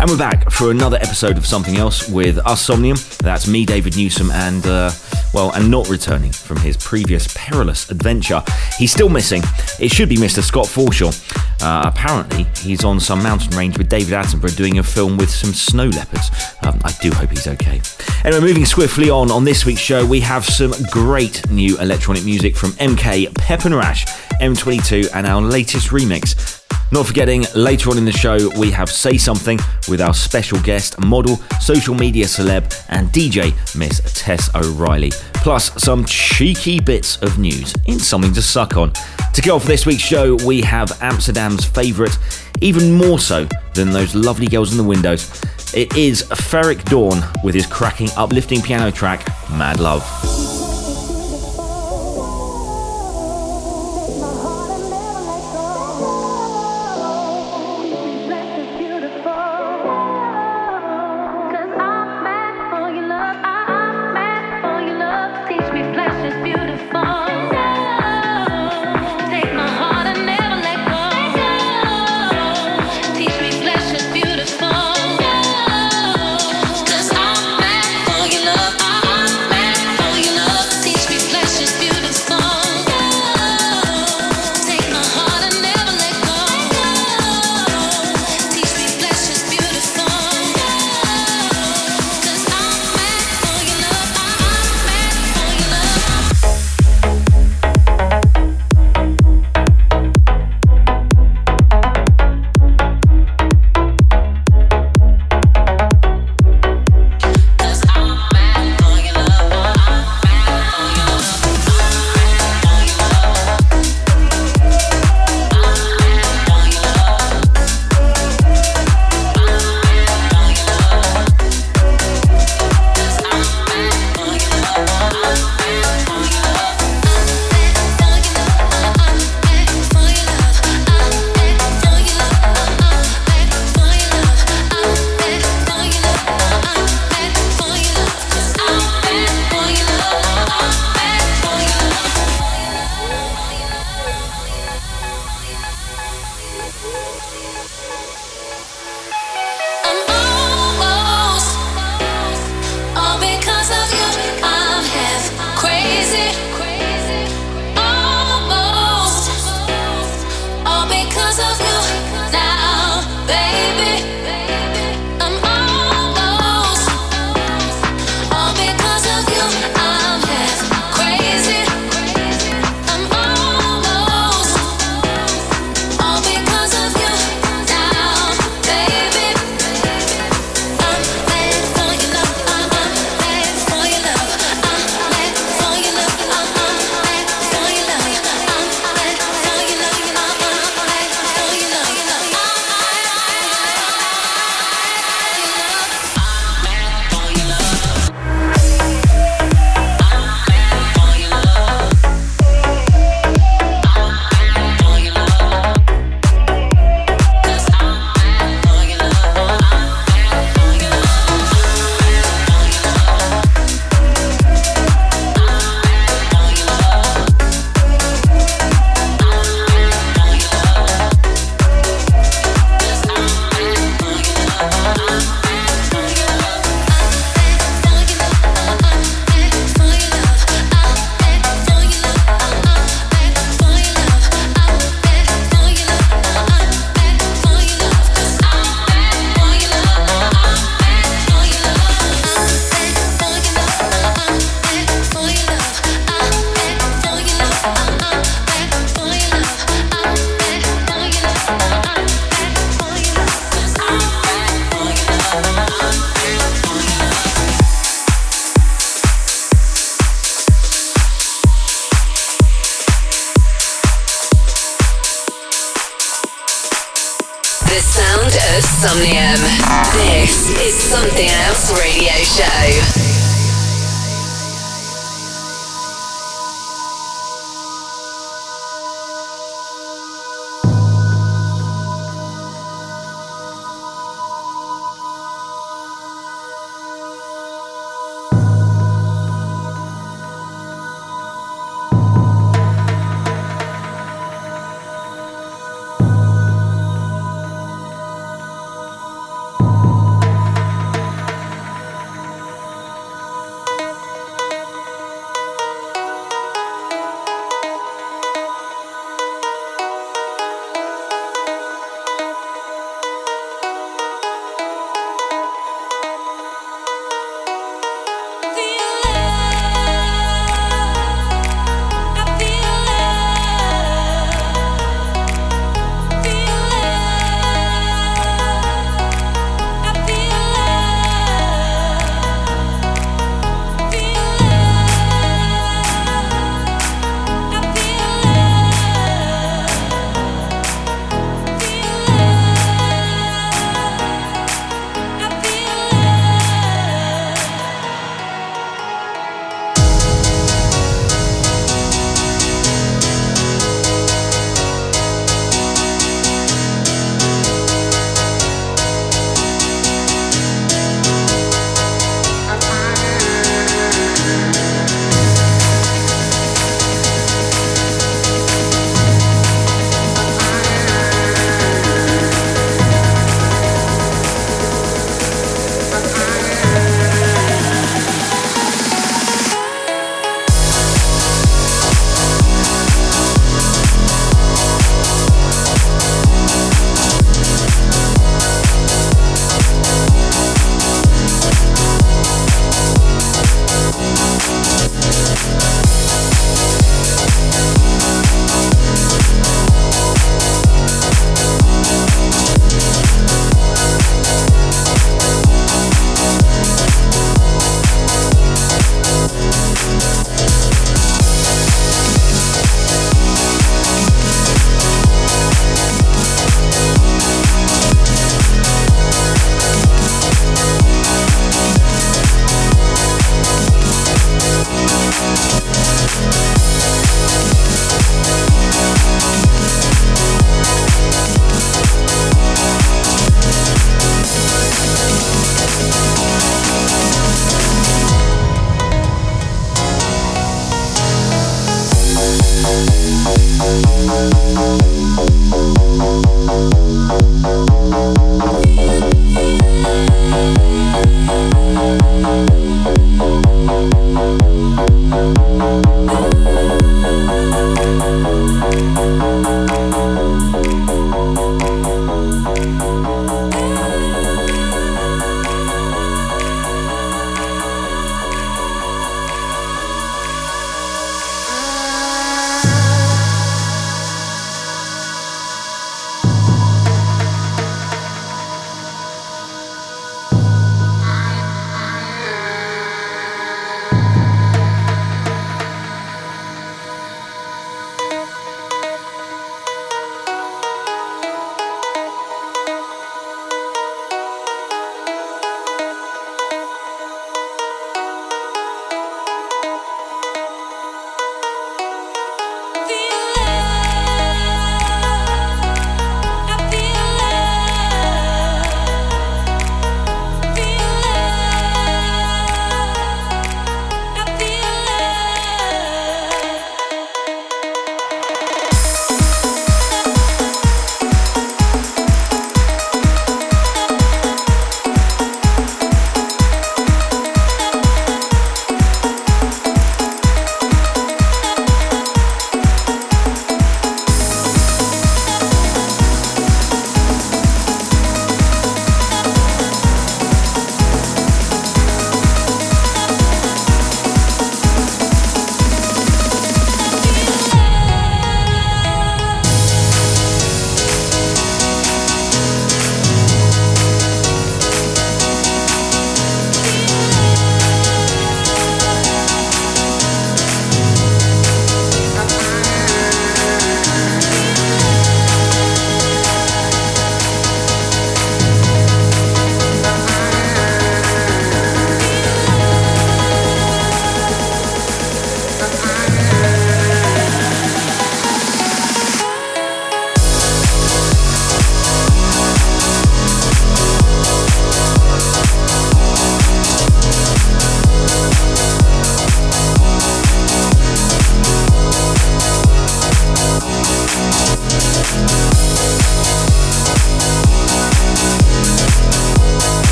And we're back for another episode of Something Else with us, Somnium. That's me, David Newsom, and, uh, well, and not returning from his previous perilous adventure. He's still missing. It should be Mr. Scott Forshaw. Uh, apparently, he's on some mountain range with David Attenborough doing a film with some snow leopards. Um, I do hope he's okay. Anyway, moving swiftly on, on this week's show, we have some great new electronic music from MK, Pep and Rash, M22, and our latest remix not forgetting, later on in the show, we have Say Something with our special guest, model, social media celeb, and DJ, Miss Tess O'Reilly. Plus, some cheeky bits of news in something to suck on. To kick off this week's show, we have Amsterdam's favourite, even more so than those lovely girls in the windows. It is Ferreck Dawn with his cracking, uplifting piano track, Mad Love.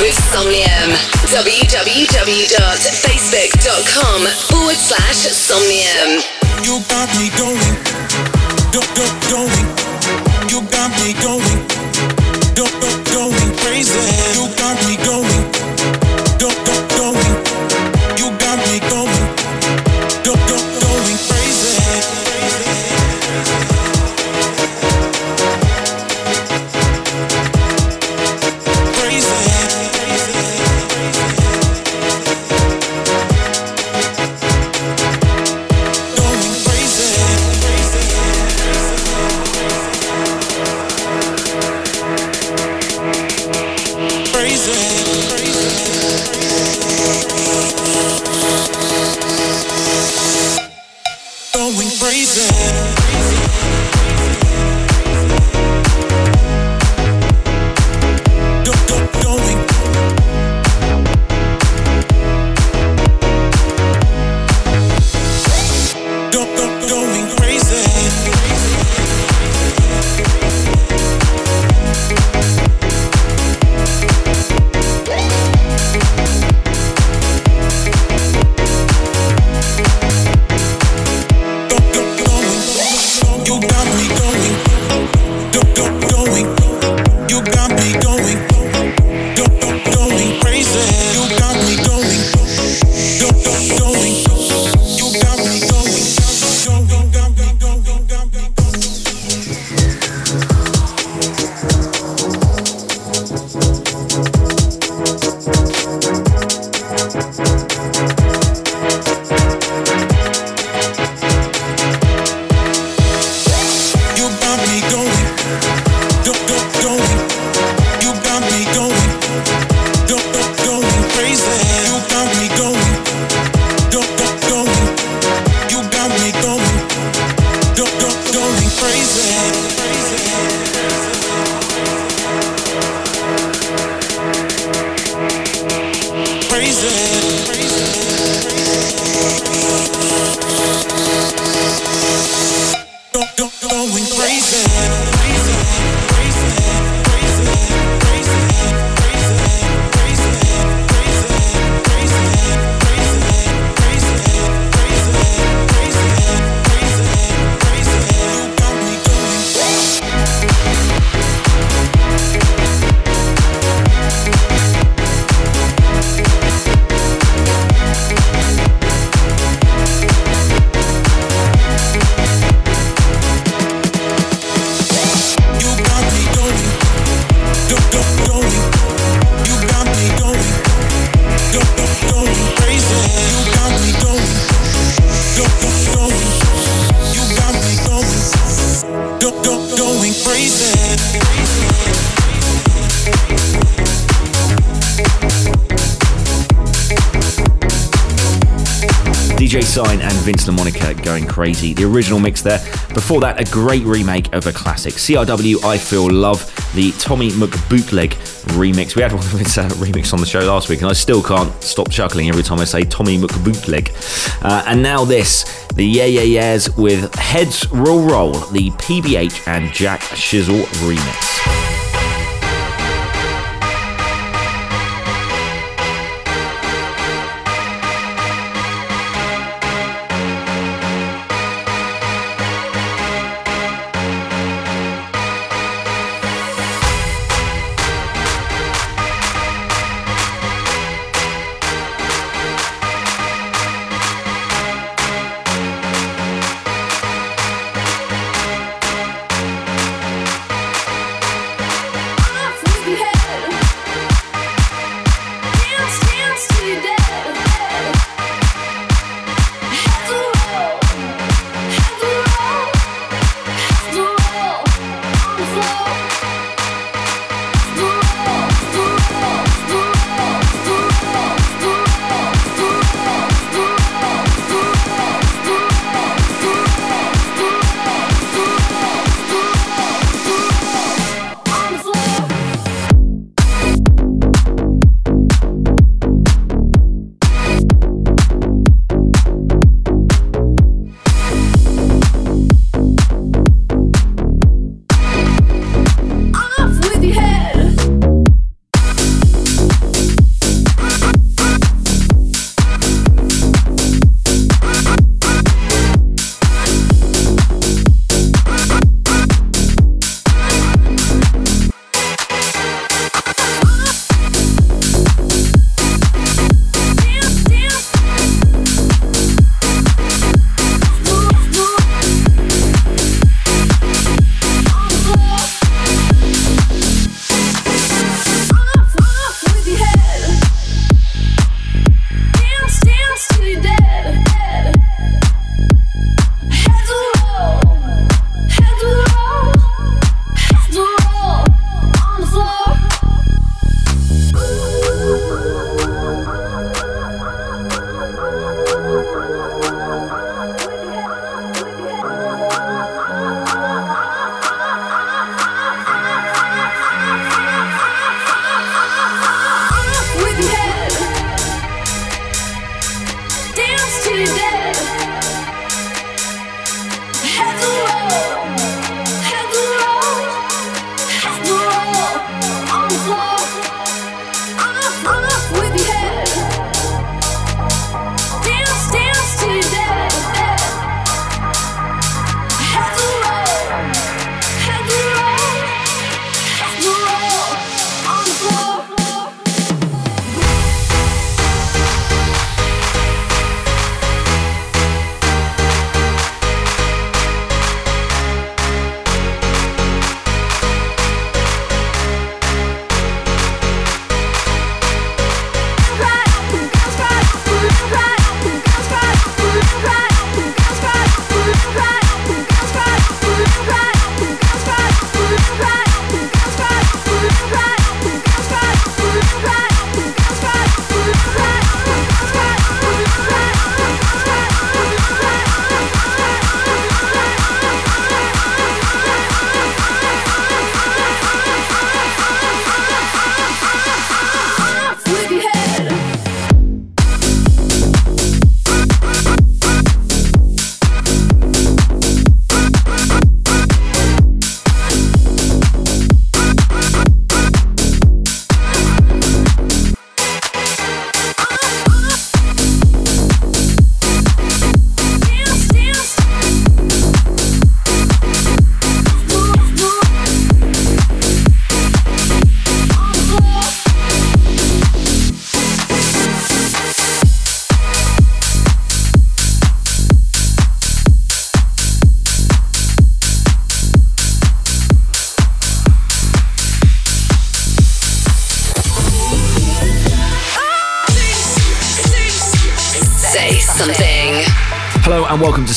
with Somnium. www.facebook.com forward slash Somnium. You got me going, go, go, going. You got me going, go, go, going crazy. The original mix there. Before that, a great remake of a classic. CRW, I Feel Love, the Tommy McBootleg remix. We had one of his uh, remix on the show last week, and I still can't stop chuckling every time I say Tommy McBootleg. Uh, and now this, the Yeah Yeah Yeahs with Heads Will Roll, the PBH and Jack Shizzle remix.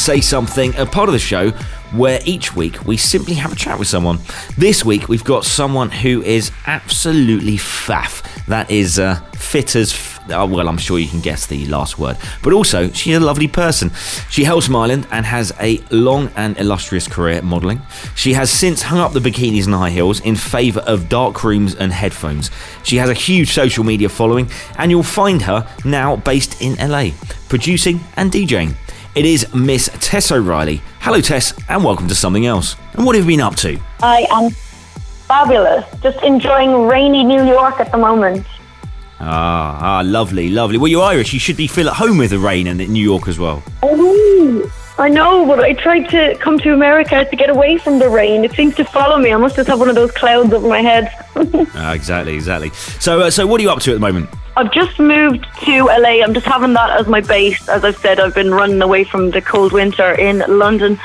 Say Something, a part of the show where each week we simply have a chat with someone. This week we've got someone who is absolutely faff. That is uh, fit as. F- oh, well, I'm sure you can guess the last word. But also, she's a lovely person. She hails from Ireland and has a long and illustrious career modelling. She has since hung up the bikinis and high heels in favour of dark rooms and headphones. She has a huge social media following, and you'll find her now based in LA, producing and DJing. It is Miss Tess O'Reilly. Hello, Tess, and welcome to Something Else. And what have you been up to? I am fabulous. Just enjoying rainy New York at the moment. Ah, ah, lovely, lovely. Well, you're Irish. You should be feel at home with the rain and in New York as well. Oh, I know, but I tried to come to America to get away from the rain. It seems to follow me. I must just have one of those clouds over my head. Ah, exactly, exactly. So, uh, so what are you up to at the moment? I've just moved to LA. I'm just having that as my base. As I've said, I've been running away from the cold winter in London.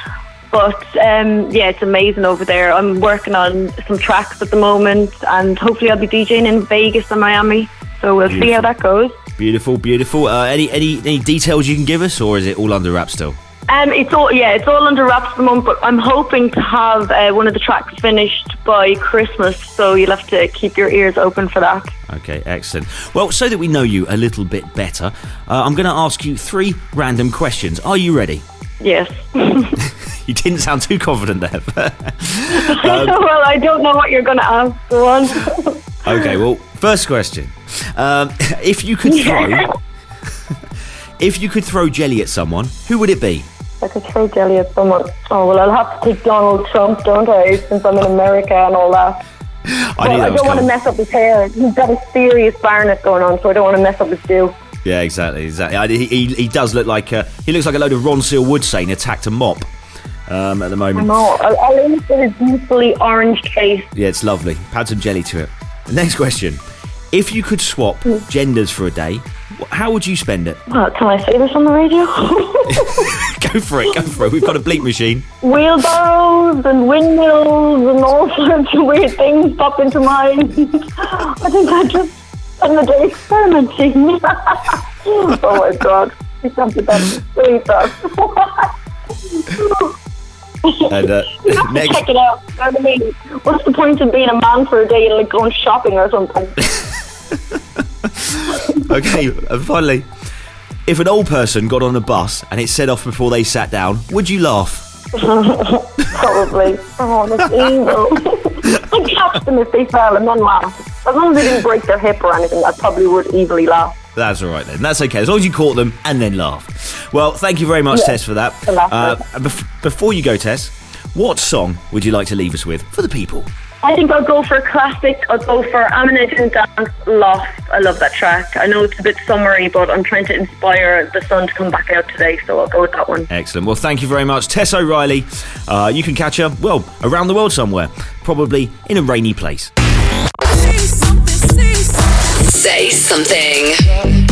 But um, yeah, it's amazing over there. I'm working on some tracks at the moment, and hopefully, I'll be DJing in Vegas and Miami. So we'll see how that goes. Beautiful, beautiful. Uh, any, any, any details you can give us, or is it all under wraps still? Um, it's all yeah, it's all under wraps at the moment. But I'm hoping to have uh, one of the tracks finished by Christmas. So you'll have to keep your ears open for that. Okay, excellent. Well, so that we know you a little bit better, uh, I'm going to ask you three random questions. Are you ready? Yes. You didn't sound too confident there. well, I don't know what you're going to ask. Go on. okay, well, first question: um, If you could throw, if you could throw jelly at someone, who would it be? I could throw jelly at someone. Oh well, I'll have to take Donald Trump, don't I? Since I'm in America and all that. I knew I don't want to mess up his hair. He's got a serious barnet going on, so I don't want to mess up his do. Yeah, exactly, exactly. He, he, he does look like uh, he looks like a load of Ronseal wood saying attacked a mop um, at the I moment. know. I'll, I'll for his beautifully orange face. Yeah, it's lovely. Add some jelly to it. Next question: If you could swap genders for a day, how would you spend it? Well, can I say this on the radio? Go for it, go for it. We've got a bleep machine. Wheelbarrows and windmills and all sorts of weird things pop into mind. I think I just spend the day experimenting. oh my god. The best. Really fast. And uh, next, Check it out. You know what I mean? What's the point of being a man for a day and like going shopping or something? Okay, and finally, if an old person got on a bus and it set off before they sat down, would you laugh? Probably. Oh, that's evil. I'd catch them if they fell and then laugh. As long as they didn't break their hip or anything, I probably would evilly laugh. That's all right then. That's okay. As long as you caught them and then laugh. Well, thank you very much, Yeah, Tess, for that. Uh, bef- before you go, Tess, what song would you like to leave us with for the people? I think I'll go for a classic. I'll go for Amina Didn't Dance Lost. I love that track. I know it's a bit summery, but I'm trying to inspire the sun to come back out today, so I'll go with that one. Excellent. Well, thank you very much, Tess O'Reilly. Uh, you can catch her, well, around the world somewhere, probably in a rainy place. Say something. Working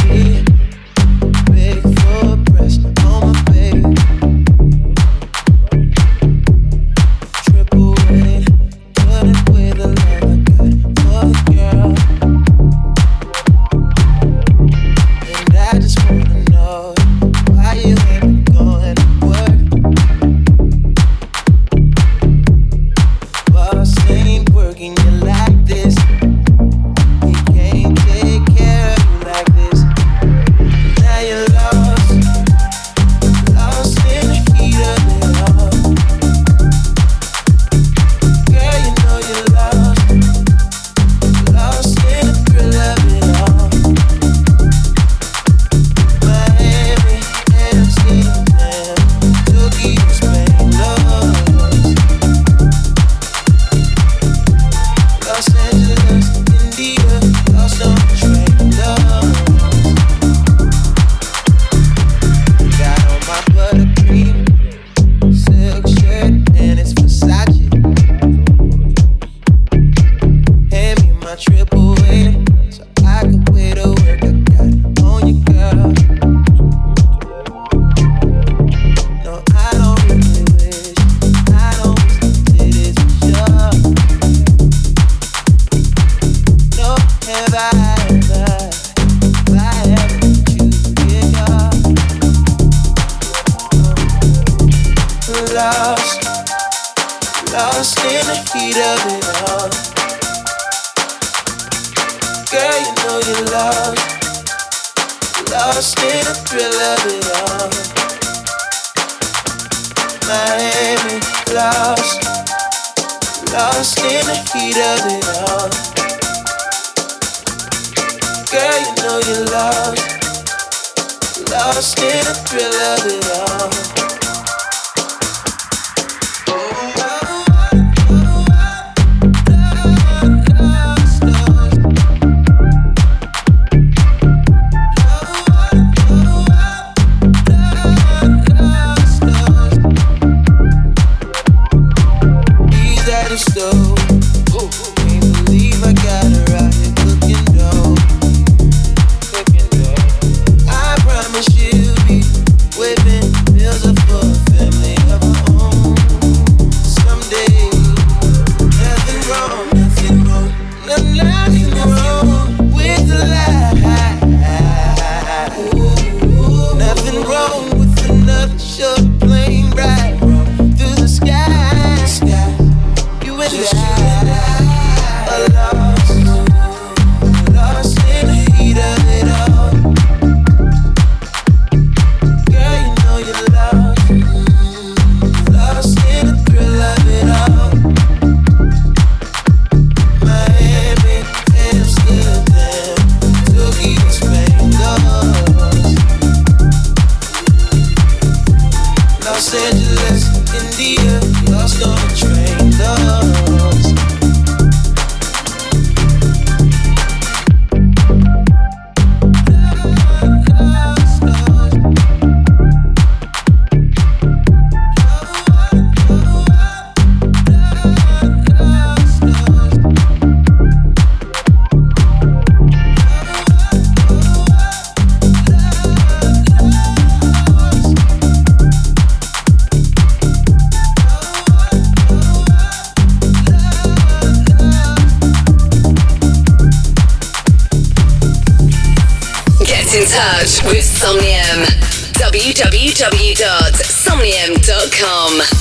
lost, lost in the heat of it all. Girl, you know you're lost, lost in the thrill of it all. Miami, lost, lost in the heat of it all. Girl, you know you're lost, lost in the thrill of it all. Take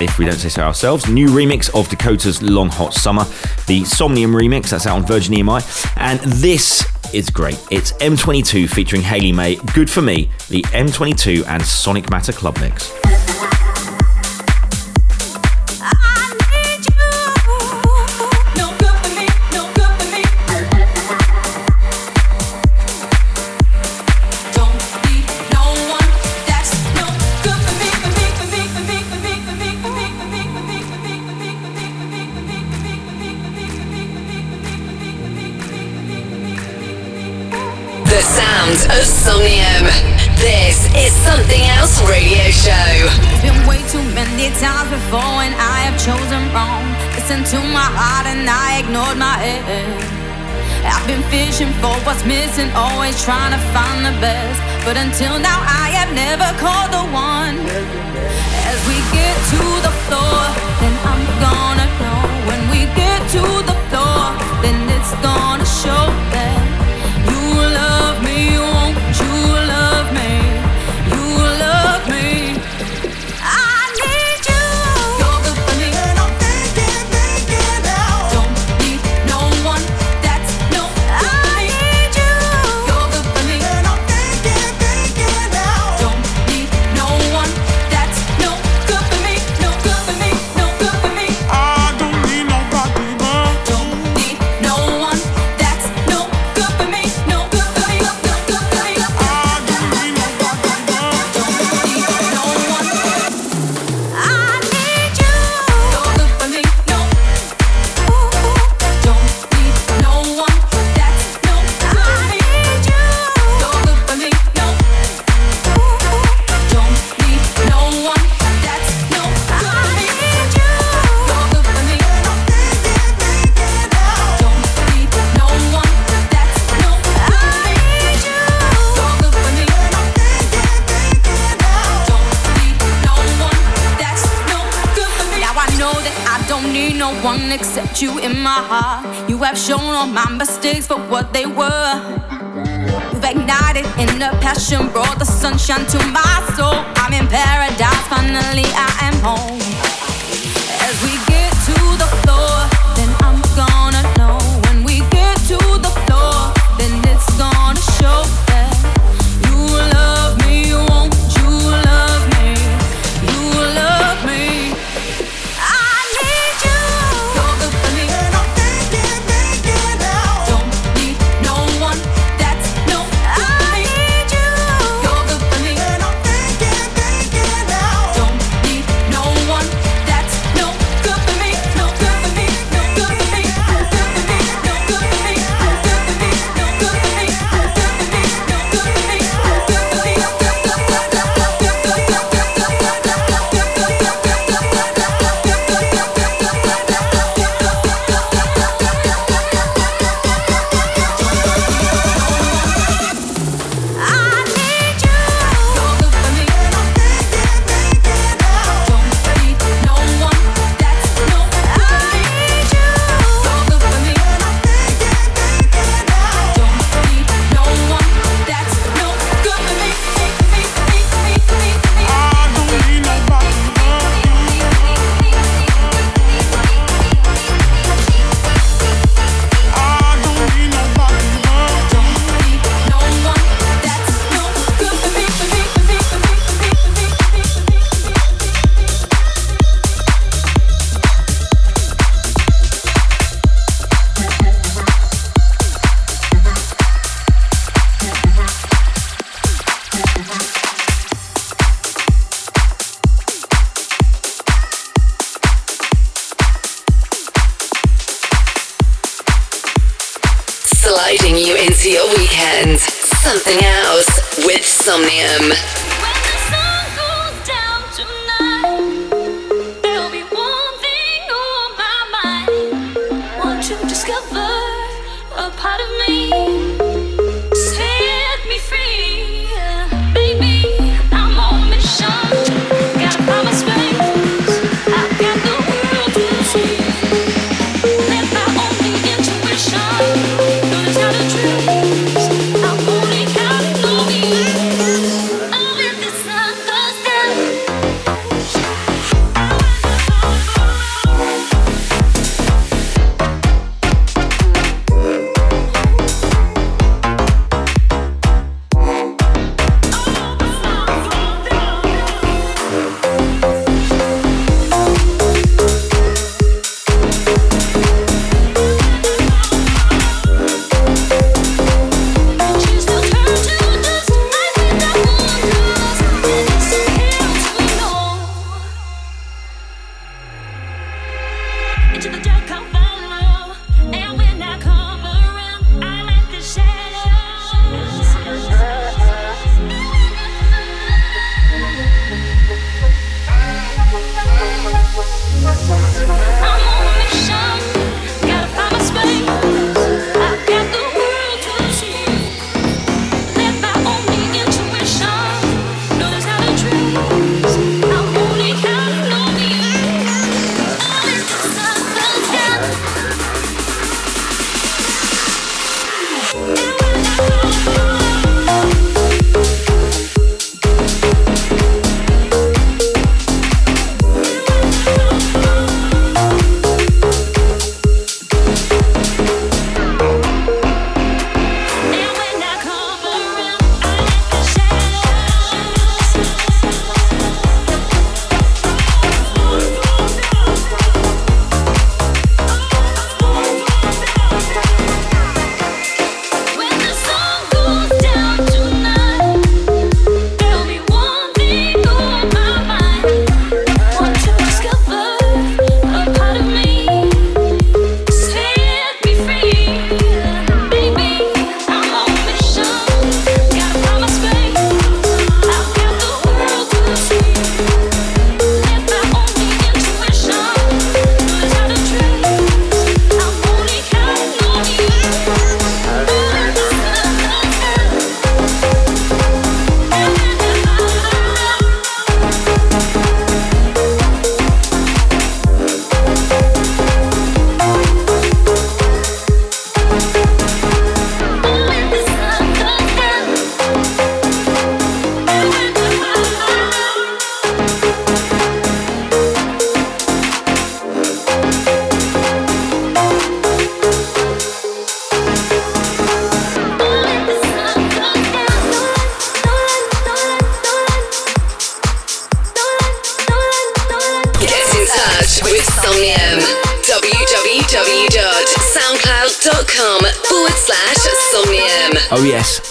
if we don't say so ourselves. New remix of Dakota's Long Hot Summer, the Somnium remix that's out on Virgin EMI. And this is great. It's M22 featuring Haley May, Good For Me, the M22 and Sonic Matter Club Mix. what's missing, always trying to find the best. But until now, I have never called the one. As we get to the floor, then I'm gone. number sticks for what they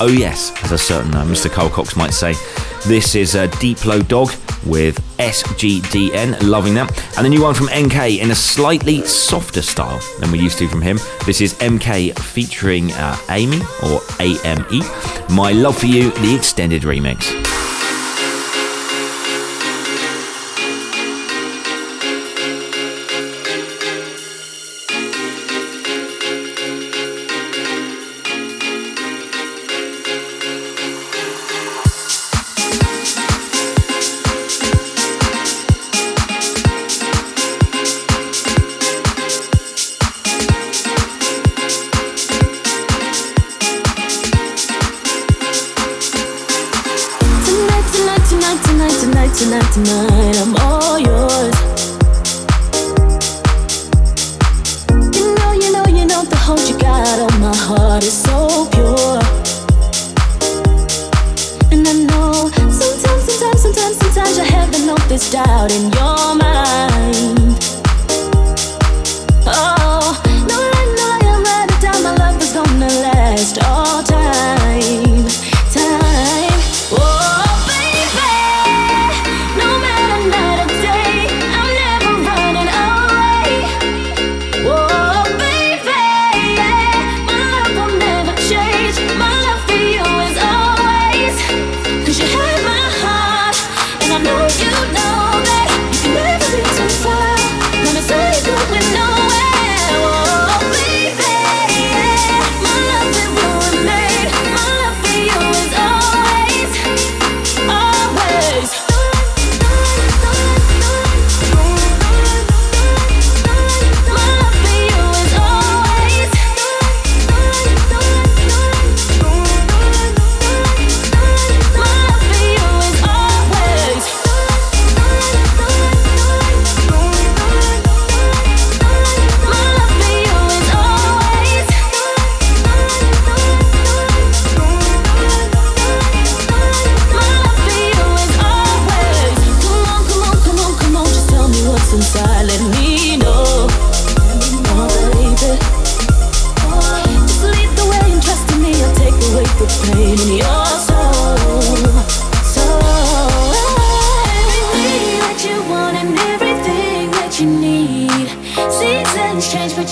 Oh, yes, as a certain uh, Mr. Carl Cox might say. This is uh, a deep low Dog with SGDN, loving that. And the new one from MK in a slightly softer style than we used to from him. This is MK featuring uh, Amy or AME. My Love for You, the extended remix. tonight, tonight. I'm all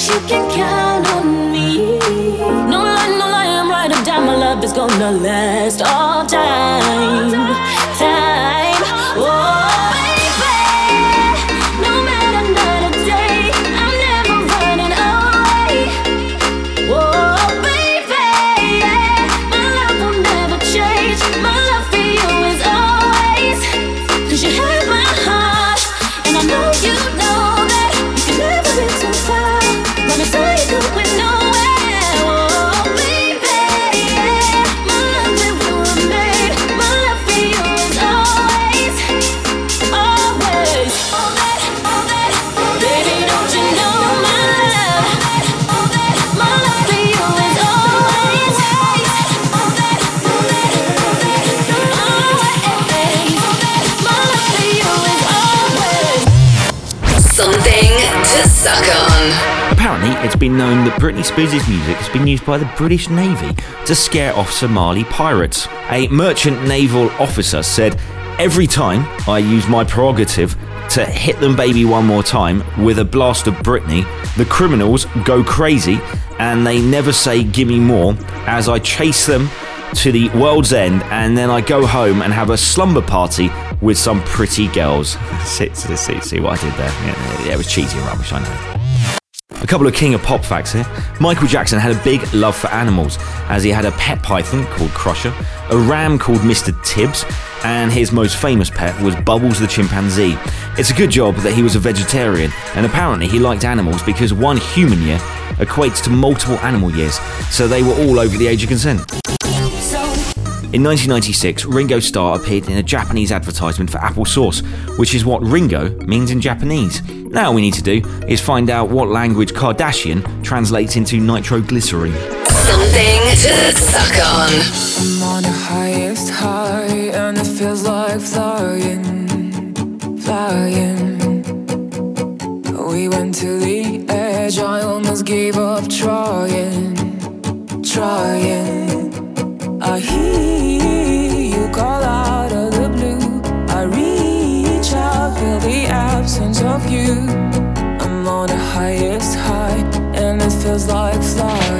you can count on me. No lie, no lie, I'm right. I'm down. My love is gonna last all time. Known that Britney Spears' music has been used by the British Navy to scare off Somali pirates. A merchant naval officer said, Every time I use my prerogative to hit them baby one more time with a blast of Britney, the criminals go crazy and they never say gimme more as I chase them to the world's end and then I go home and have a slumber party with some pretty girls. see, see, see, what I did there? Yeah, yeah, it was cheesy and rubbish, I know. A couple of King of Pop facts here. Michael Jackson had a big love for animals, as he had a pet python called Crusher, a ram called Mr. Tibbs, and his most famous pet was Bubbles the chimpanzee. It's a good job that he was a vegetarian, and apparently he liked animals because one human year equates to multiple animal years, so they were all over the age of consent. In 1996, Ringo Starr appeared in a Japanese advertisement for Apple Sauce, which is what Ringo means in Japanese. Now all we need to do is find out what language Kardashian translates into nitroglycerine. Something to suck on. I'm on the highest high, and it feels like flying, flying. We went to the edge, I almost gave up trying, trying. I hear you call out absence of you. I'm on the highest high, and it feels like flying.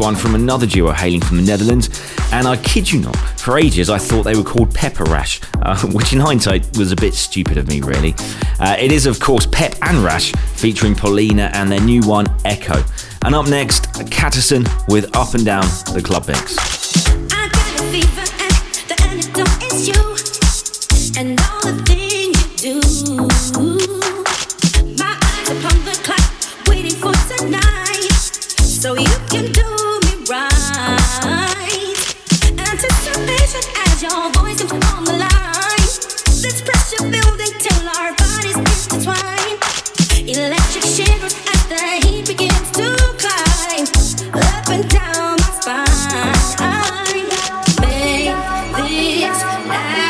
One from another duo hailing from the Netherlands, and I kid you not, for ages I thought they were called Pepper Rash, uh, which in hindsight was a bit stupid of me, really. Uh, it is, of course, Pep and Rash, featuring Paulina and their new one, Echo. And up next, Catterson with Up and Down the Club Mix. I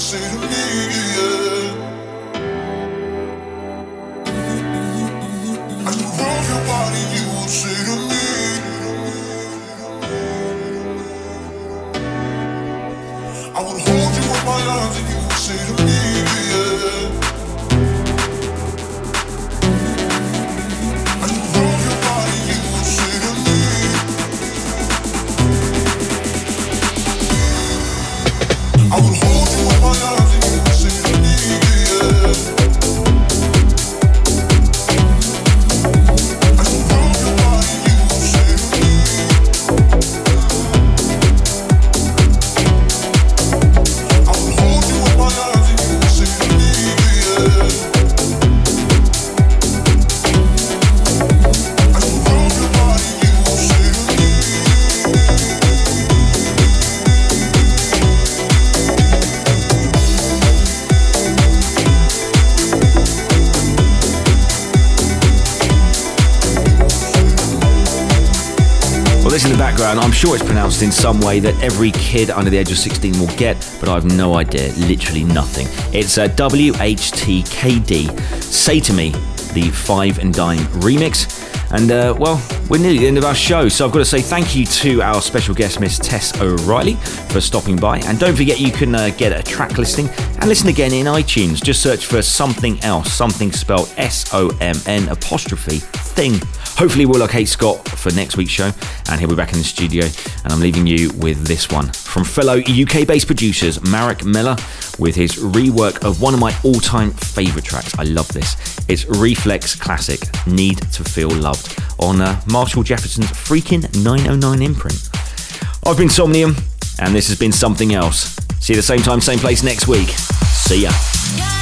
say to me, yeah. Sure it's pronounced in some way that every kid under the age of 16 will get, but I have no idea, literally nothing. It's a WHTKD Say to Me, the Five and Dime remix. And uh, well, we're nearly the end of our show, so I've got to say thank you to our special guest, Miss Tess O'Reilly, for stopping by. And don't forget, you can uh, get a track listing and listen again in iTunes. Just search for something else, something spelled S O M N apostrophe thing. Hopefully, we'll locate Scott for next week's show, and he'll be back in the studio. And I'm leaving you with this one from fellow UK based producers Marek Miller with his rework of one of my all time favourite tracks. I love this. It's Reflekt Classic Need to Feel Loved on uh, Marshall Jefferson's freaking 909 imprint. I've been Somnium, and this has been something else. See you the same time, same place next week. See ya.